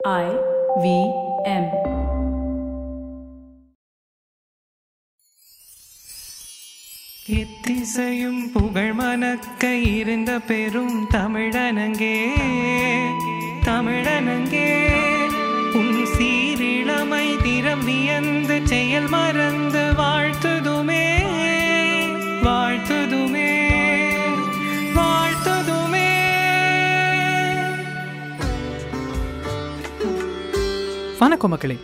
I V M. எத்திசையும் புகழ் மணக்க இருந்த பெரும் தமிழனங்கே தமிழனங்கே உன் சீரிழமை திறம் வியந்து செயல் மறந்து வாழ்த்துதுமே வாழ்த்துதுமே வணக்கம் மக்களே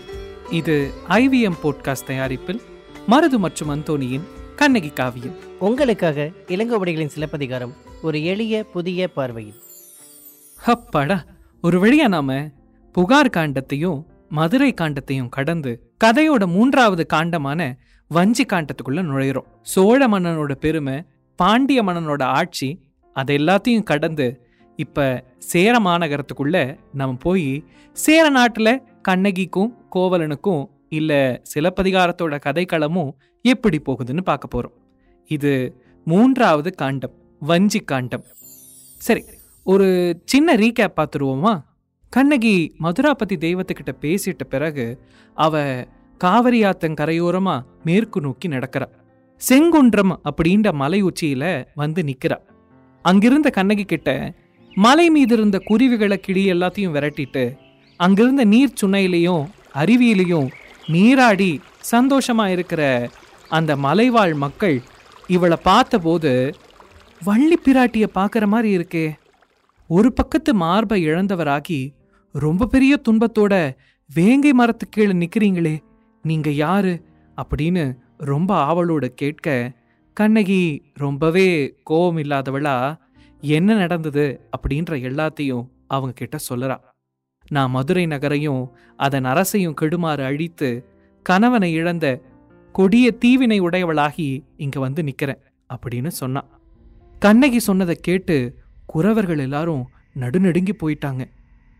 இது ஐவிஎம் போட்காஸ்ட் தயாரிப்பில் மருது மற்றும் அந்தோனியின் கண்ணகி காவியம். உங்களுக்காக இளங்கோவடிகளின் சிலப்பதிகாரம் ஒரு எளிய புதிய பார்வையில். அப்பாடா ஒரு வழியா நாம புகார் காண்டத்தையும் மதுரை காண்டத்தையும் கடந்து கதையோட மூன்றாவது காண்டமான வஞ்சி காண்டத்துக்குள்ள நுழையிறோம். சோழ மன்னனோட பெருமை பாண்டிய மன்னனோட ஆட்சி அது எல்லாத்தையும் கடந்து இப்ப சேர மாநகரத்துக்குள்ள நம்ம போய் சேர நாட்டுல கண்ணகிக்கும் கோவலனுக்கும் இல்ல சிலப்பதிகாரத்தோட கதைக்களமும் எப்படி போகுதுன்னு பார்க்க போறோம். இது மூன்றாவது காண்டம் வஞ்சி காண்டம். சரி ஒரு சின்ன ரீகேப் பார்த்துருவோமா? கண்ணகி மதுராபதி தெய்வத்துக்கிட்ட பேசிட்ட பிறகு அவ காவிரி ஆத்தங்கரையோரமா மேற்கு நோக்கி நடக்கிறா. செங்குன்றம் அப்படின்ற மலை உச்சியில வந்து நிக்கிறா. அங்கிருந்த கண்ணகி கிட்ட மலை மீது இருந்த குருவிகளை கிளி எல்லாத்தையும் விரட்டிட்டு அங்கிருந்த நீர் சுனையிலையும் அருவியிலையும் நீராடி சந்தோஷமா இருக்கிற அந்த மலைவாழ் மக்கள் இவளை பார்த்தபோது வள்ளி பிராட்டியை பார்க்குற மாதிரி இருக்கே. ஒரு பக்கத்து மார்பை இழந்தவராகி ரொம்ப பெரிய துன்பத்தோட வேங்கை மரத்து கீழே நிற்கிறீங்களே நீங்க யாரு? அப்படின்னு ரொம்ப ஆவலோட கேட்க கண்ணகி ரொம்பவே கோபம் இல்லாதவளா? என்ன நடந்தது? அப்படின்ற எல்லாத்தையும் அவங்க கிட்ட சொல்லுறா. நான் மதுரை நகரையும் அதன் அரசையும் கெடுமாறு அழித்து கணவனை இழந்த கொடிய தீவினை உடையவளாகி இங்க வந்து நிக்கிறேன் அப்படின்னு சொன்னான் கண்ணகி சொன்னதை கேட்டு குறவர்கள் எல்லாரும் நடுநடுங்கி போயிட்டாங்க.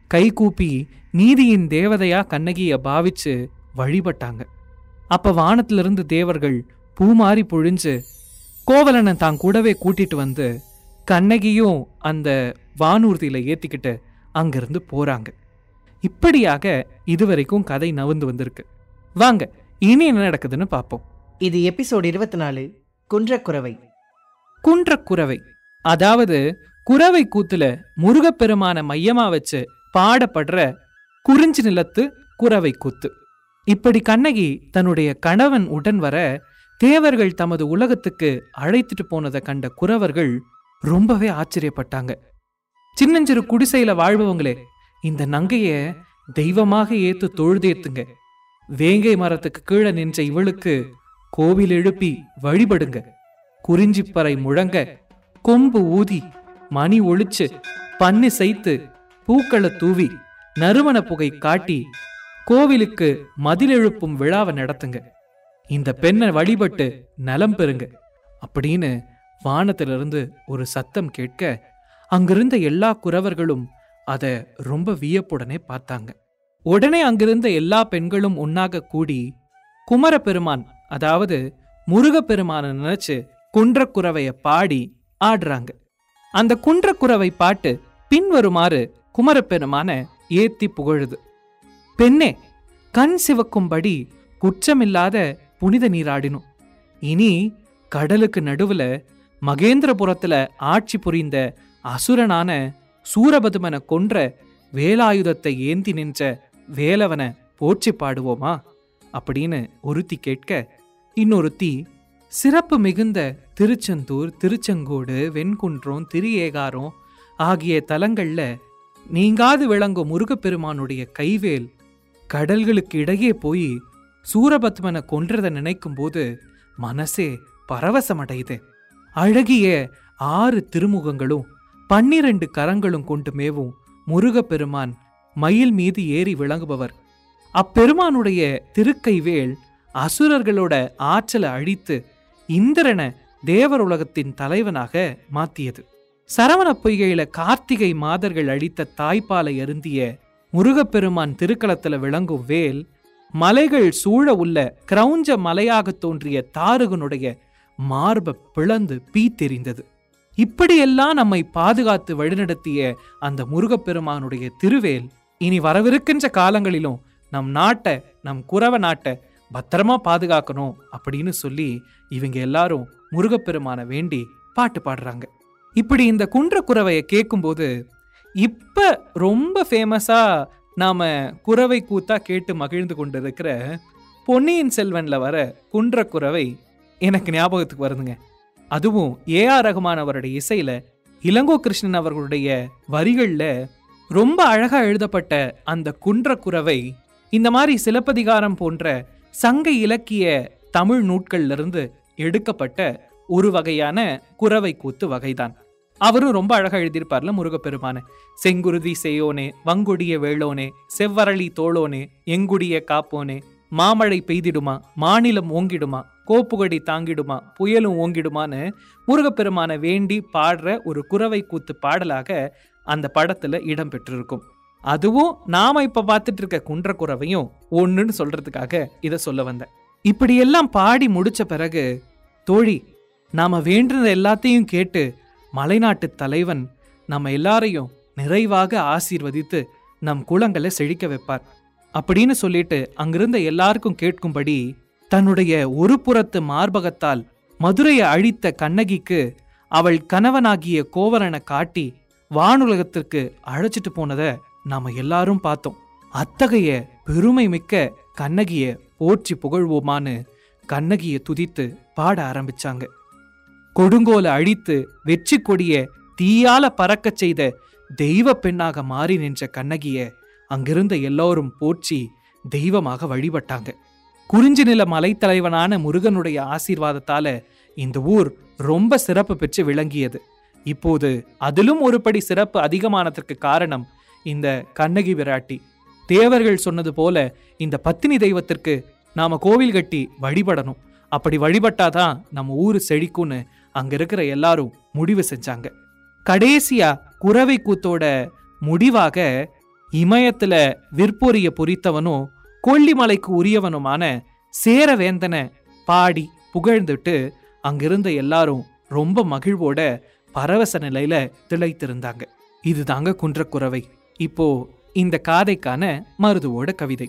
கை கூப்பி நீதியின் தேவதையா கண்ணகிய பாவிச்சு வழிபட்டாங்க. அப்ப வானத்திலிருந்து தேவர்கள் பூமாறி பொழிஞ்சு கோவலனை தான் கூடவே கூட்டிட்டு வந்து கண்ணகியும் அந்த வானூர்தியில ஏத்திக்கிட்டு அங்கிருந்து போறாங்க. இப்படியாக இதுவரைக்கும் கதை நவுந்து வந்திருக்கு. வாங்க இனி என்ன நடக்குதுன்னு பார்ப்போம். இது எபிசோடு இருபத்தி நாலு குன்றக்குறவை. குன்றக்குறவை. அதாவது குறவை கூத்துல முருகப்பெருமான மையமா வச்சு பாடப்படுற குறிஞ்சி நிலத்து குறவை கூத்து. இப்படி கண்ணகி தன்னுடைய கணவன் உடன் வர தேவர்கள் தமது உலகத்துக்கு அழைத்துட்டு போனதை கண்ட குறவர்கள் ரொம்பவே ஆச்சரியப்பட்டாங்க. சின்னஞ்சிறு குடிசையில வாழ்பவங்களே இந்த நங்கைய தெய்வமாக ஏத்து தொழுதேத்துங்க. வேங்கை மரத்துக்கு கீழே நின்ற இவளுக்கு கோவில் எழுப்பி வழிபடுங்க. குறிஞ்சிப்பறை முழங்க கொம்பு ஊதி மணி ஒளிச்சு பண்ணி செய்து பூக்களை தூவி நறுமண புகை காட்டி கோவிலுக்கு மதில் எழுப்பும் விழாவை நடத்துங்க. இந்த பெண்ணை வழிபட்டு நலம் பெறுங்க. அப்படின்னு வானத்திலிருந்து ஒரு சத்தம் கேட்க அங்கிருந்த எல்லா குறவர்களும் அத ரொம்ப வியப்புடனே பார்த்தாங்க. உடனே அங்கிருந்த எல்லா பெண்களும் ஒன்னாக கூடி குமரப்பெருமான் அதாவது முருகப்பெருமானை நினைச்சு குன்றக்குறவைய பாடி ஆடுறாங்க. அந்த குன்றக்குறவை பாட்டு பின்வருமாறு குமரப்பெருமான ஏத்தி புகழுது. பெண்ணே கண் சிவக்கும்படி குற்றமில்லாத புனித நீராடினும் இனி கடலுக்கு நடுவுல மகேந்திரபுரத்துல ஆட்சி புரிந்த அசுரனான சூரபதுமனை கொன்ற வேலாயுதத்தை ஏந்தி நின்ற வேலவனை போற்றி பாடுவோமா? அப்படின்னு ஒருத்தி கேட்க இன்னொருத்தி சிறப்பு மிகுந்த திருச்செந்தூர் திருச்செங்கோடு வெண்குன்றம் திரியேகாரம் ஆகிய தலங்கள்ல நீங்காது விளங்கும் முருகப்பெருமானுடைய கைவேல் கடல்களுக்கு இடையே போய் சூரபத்மனை கொன்றதை நினைக்கும் போது மனசே பரவசமடையுது. அழகிய ஆறு திருமுகங்களும் பன்னிரண்டு கரங்களும் கொண்டு மேவும் முருகப்பெருமான் மயில் மீது ஏறி விளங்குபவர். அப்பெருமானுடைய திருக்கைவேல் அசுரர்களோட ஆற்றலை அழித்து இந்திரனை தேவர் உலகத்தின் தலைவனாக மாத்தியது. சரவண பொய்கையில கார்த்திகை மாதர்கள் அழித்த தாய்ப்பாலை அருந்திய முருகப்பெருமான் திருக்களத்துல விளங்கும் வேல் மலைகள் சூழ உள்ள கிரௌஞ்ச மலையாக தோன்றிய தாரகனுடைய மார்ப பிளந்து பீத்தெறிந்தது. இப்படியெல்லாம் நம்மை பாதுகாத்து வழிநடத்திய அந்த முருகப்பெருமானுடைய திருவேல் இனி வரவிருக்கின்ற காலங்களிலும் நம் நாட்டை நம் குறவ நாட்டை பத்திரமா பாதுகாக்கணும் அப்படின்னு சொல்லி இவங்க எல்லாரும் முருகப்பெருமானை வேண்டி பாட்டு பாடுறாங்க. இப்படி இந்த குன்ற குறவையை கேட்கும்போது இப்ப ரொம்ப ஃபேமஸா நாம குறவை கூத்தா கேட்டு மகிழ்ந்து கொண்டிருக்கிற பொன்னியின் செல்வன்ல வர குன்ற குறவை எனக்கு ஞாபகத்துக்கு வருதுங்க. அதுவும் ஏ ஆர் ரகுமான் அவருடைய இசையில இளங்கோ கிருஷ்ணன் அவர்களுடைய வரிகள்ல ரொம்ப அழகா எழுதப்பட்ட அந்த குன்ற குறவை இந்த மாதிரி சிலப்பதிகாரம் போன்ற சங்க இலக்கிய தமிழ் நூட்கள்ல இருந்து எடுக்கப்பட்ட ஒரு வகையான குறவை கூத்து வகைதான். அவரும் ரொம்ப அழகா எழுதியிருப்பார்ல முருகப்பெருமான. செங்குருதி செய்யோனே வங்குடிய வேளோனே செவ்வரளி தோளோனே எங்குடிய காப்போனே மாமழை பெய்திடுமா மாநிலம் ஓங்கிடுமா கோப்புகடி தாங்கிடுமா புயலும் ஓங்கிடுமான்னு முருகப்பெருமானை வேண்டி பாடுற ஒரு குறவை கூத்து பாடலாக அந்த படத்துல இடம் பெற்றிருக்கும். அதுவும் நாம இப்ப பார்த்துட்டு இருக்க குன்ற குறவையும் ஒன்றுன்னு சொல்றதுக்காக இதை சொல்ல வந்தேன். இப்படியெல்லாம் பாடி முடிச்ச பிறகு தோழி நாம வேண்டுன எல்லாத்தையும் கேட்டு மலைநாட்டு தலைவன் நம்ம எல்லாரையும் நிறைவாக ஆசீர்வதித்து நம் குளங்களை செழிக்க வைப்பார். அப்படின்னு சொல்லிட்டு அங்கிருந்த எல்லாருக்கும் கேட்கும்படி தன்னுடைய ஒரு புறத்து மார்பகத்தால் மதுரையை அழித்த கண்ணகிக்கு அவள் கணவனாகிய கோவலனை காட்டி வானுலகத்திற்கு அழைச்சிட்டு போனதை நாம எல்லாரும் பார்த்தோம். அத்தகைய பெருமை மிக்க கண்ணகிய போற்றி புகழ்வோமான்னு கண்ணகிய துதித்து பாட ஆரம்பிச்சாங்க. கொடுங்கோலை அழித்து வெற்றி கொடிய தீயால பறக்கச் செய்த தெய்வ பெண்ணாக மாறி நின்ற கண்ணகிய அங்கிருந்த எல்லோரும் போற்றி தெய்வமாக வழிபட்டாங்க. குறிஞ்சி நில மலைத்தலைவனான முருகனுடைய ஆசீர்வாதத்தால இந்த ஊர் ரொம்ப சிறப்பு பெற்று விளங்கியது. இப்போது அதிலும் ஒருபடி சிறப்பு அதிகமானதற்கு காரணம் இந்த கண்ணகி விராட்டி. தேவர்கள் சொன்னது போல இந்த பத்தினி தெய்வத்திற்கு நாம கோவில் கட்டி வழிபடணும். அப்படி வழிபட்டாதான் நம்ம ஊரு செழிக்கும்னு அங்க இருக்கிற எல்லாரும் முடிவு செஞ்சாங்க. கடைசியா குறவை கூத்தோட முடிவாக இமயத்துல விற்பொரிய பொறித்தவனும் கொல்லிமலைக்கு உரியவனுமான சேரவேந்தனை பாடி புகழ்ந்துட்டு அங்கிருந்த எல்லாரும் ரொம்ப மகிழ்வோட பரவச நிலையில திளைத்திருந்தாங்க. இதுதாங்க குன்றக்குறவை. இப்போ இந்த காதைக்கான மருதுவோட கவிதை.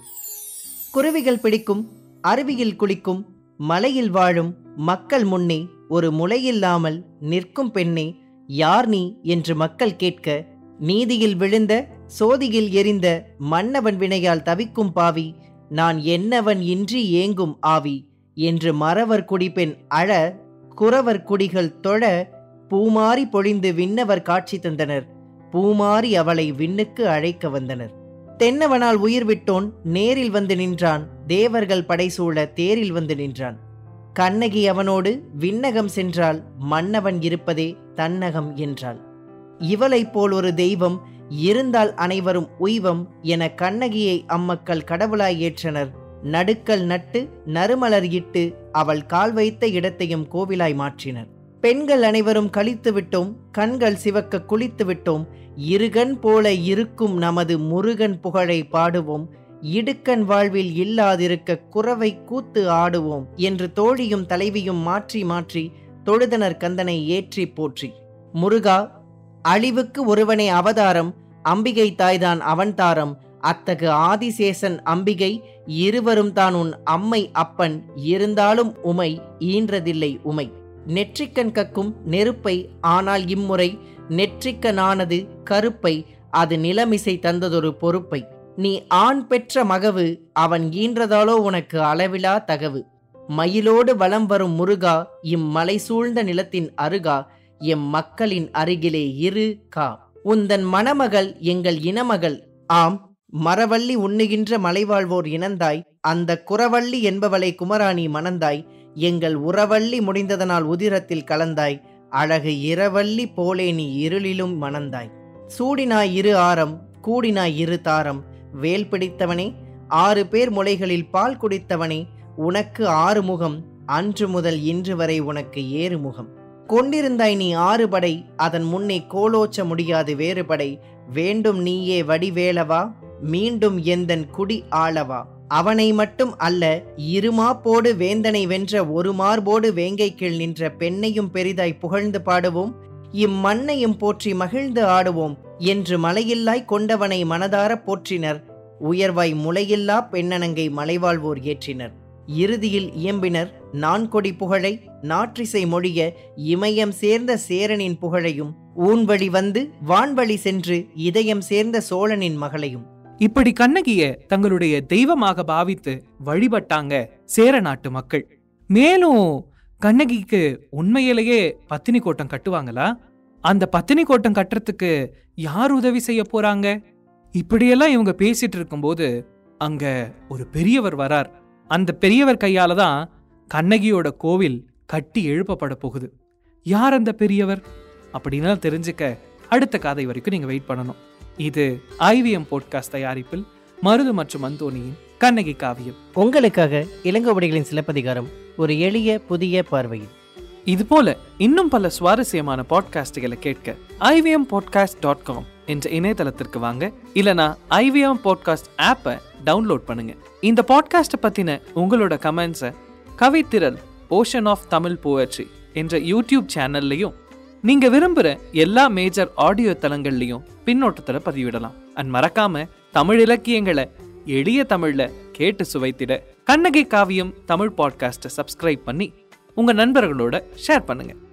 குருவிகள் பிடிக்கும் அருவியில் குளிக்கும் மலையில் வாழும் மக்கள் முன்னே ஒரு முளையில்லாமல் நிற்கும் பெண்ணே யார் நீ? என்று மக்கள் கேட்க நீதியில் விழுந்த சோதியில் எரிந்த மன்னவன் வினையால் தவிக்கும் பாவி நான் என்னவன் இன்றி ஏங்கும் ஆவி என்று மறவர் குடிப்பெண் அழ குறவர் குடிகள் தொழ பூமாரி பொழிந்து விண்ணவர் காட்சி தந்தனர். பூமாரி அவளை விண்ணுக்கு அழைக்க வந்தனர். தென்னவனால் உயிர் விட்டோன் நேரில் வந்து நின்றான் தேவர்கள் படைசூழ தேரில் வந்து நின்றான். கண்ணகி அவனோடு விண்ணகம் சென்றால் மன்னவன் இருப்பதே தன்னகம் என்றாள். இவளைப் போல் ஒரு தெய்வம் இருந்தால் அனைவரும் உய்வம் என கண்ணகியை அம்மக்கள் கடவுளாய் ஏற்றனர். நடுக்கல் நட்டு நறுமலர் இட்டு அவள் கால் வைத்த இடத்தையும் கோவிலாய் மாற்றினர். பெண்கள் அனைவரும் கழித்து விட்டோம் கண்கள் சிவக்க குளித்து விட்டோம் இருகன் போல இருக்கும் நமது முருகன் புகழை பாடுவோம் இடுக்கன் வாழ்வில் இல்லாதிருக்க குறவை கூத்து ஆடுவோம் என்று தோழியும் தலைவியும் மாற்றி மாற்றி தொழுதனர் கந்தனை ஏற்றி போற்றி. முருகா அழிவுக்கு ஒருவனே அவதாரம் அம்பிகை தாய்தான் அவன் தாரம். அத்தகு ஆதிசேஷன் அம்பிகை இருவரும் தான் உன் அம்மை அப்பன் இருந்தாலும் உமை ஈன்றதில்லை உமை. நெற்றிக்கண் கக்கும் நெருப்பை ஆனால் இம்முறை நெற்றிக்கனானது கருப்பை அது நிலமிசை தந்ததொரு பொறுப்பை. நீ ஆண் பெற்ற மகவு அவன் ஈன்றதாலோ உனக்கு அளவிலா தகவு. மயிலோடு வலம் வரும் முருகா இம்மலை சூழ்ந்த நிலத்தின் அருகா எம் மக்களின் அருகிலே இரு கா. உந்தன் மணமகள் எங்கள் இனமகள். ஆம் மரவள்ளி உண்ணுகின்ற மலைவாழ்வோர் இனந்தாய் அந்த குறவள்ளி என்பவளை குமராணி மணந்தாய் எங்கள் உறவள்ளி முடிந்ததனால் உதிரத்தில் கலந்தாய் அழகு இரவள்ளி போலே நீ இருளிலும் மணந்தாய். சூடினாய் இரு ஆரம் கூடினாய் இரு தாரம் வேல் பிடித்தவனே ஆறு பேர் முளைகளில் பால் குடித்தவனே உனக்கு ஆறு முகம் அன்று முதல் இன்று வரை உனக்கு ஏறு முகம் கொண்டிருந்தாய் நீ ஆறு படை அதன் முன்னே கோலோச்ச முடியாது வேறுபடை. வேண்டும் நீயே வடிவேலவா மீண்டும் எந்தன் குடி ஆளவா. அவனை மட்டும் அல்ல இருமாப்போடு வேந்தனை வென்ற ஒரு மார்போடு வேங்கை கீழ் நின்ற பெண்ணையும் பெரிதாய் புகழ்ந்து பாடுவோம். இம்மண்ணையும் போற்றி மகிழ்ந்து ஆடுவோம் என்று மலையில்லாய் கொண்டவனை மனதார போற்றினர். உயர்வாய் முளையில்லா பெண்ணனங்கை மலைவாழ்வோர் ஏற்றினர். இறுதியில் இயம்பினர் நான்கொடி புகழை நாற்றிசை மொழிய இமயம் சேர்ந்த சேரனின் புகழையும் ஊன்வழி வந்து வான்வழி சென்று இதயம் சேர்ந்த சோழனின் மகளையும். இப்படி கண்ணகிய தங்களுடைய தெய்வமாக பாவித்து வழிபட்டாங்க சேர நாட்டு மக்கள். மேலும் கண்ணகிக்கு உண்மையிலேயே பத்தினி கோட்டம் கட்டுவாங்களா? அந்த பத்தினி கோட்டம் கட்டுறதுக்கு யார் உதவி செய்ய போறாங்க? இப்படியெல்லாம் இவங்க பேசிட்டு இருக்கும்போது அங்க ஒரு பெரியவர் வரார். அந்த பெரியவர் கையால தான் கண்ணகியோட கோவில் கட்டி எழுப்பப்பட போகுது. யார் அந்த பெரியவர்? அப்படின்னா தெரிஞ்சுக்க அடுத்த கதை வரைக்கும் நீங்க வெயிட் பண்ணணும். இது ஐவிஎம் போட்காஸ்ட் தயாரிப்பில் மருது மற்றும் அந்தோனியின் கண்ணகி காவியம். உங்களுக்காக இளங்கோவடிகளின் சிலப்பதிகாரம் ஒரு எளிய புதிய பார்வையில். இது போல இன்னும் பல சுவாரஸ்யமான பாட்காஸ்டுகளை கேட்க ஐவிஎம் பாட்காஸ்ட் டாட் காம் என்ற இணையதளத்திற்கு வாங்க இல்லனா ஐவிஎம் பாட்காஸ்ட் ஆப்பை டவுன்லோட் பண்ணுங்க. இந்த பாட்காஸ்ட்டை பத்தின உங்களோட கமெண்ட்ஸை கவித்திரல் ஓஷன் ஆஃப் தமிழ் போயட்ரி என்ற யூடியூப் சேனல்லையும் நீங்கள் விரும்புற எல்லா மேஜர் ஆடியோ தளங்கள்லையும் பின்னோட்டத்தில் பதிவிடலாம். அண்ட் மறக்காம தமிழ் இலக்கியங்களை எளிய தமிழ்ல கேட்டு சுவைத்திட கண்ணகி காவியம் தமிழ் பாட்காஸ்ட்டை சப்ஸ்கிரைப் பண்ணி உங்க நண்பர்களோட ஷேர் பண்ணுங்கள்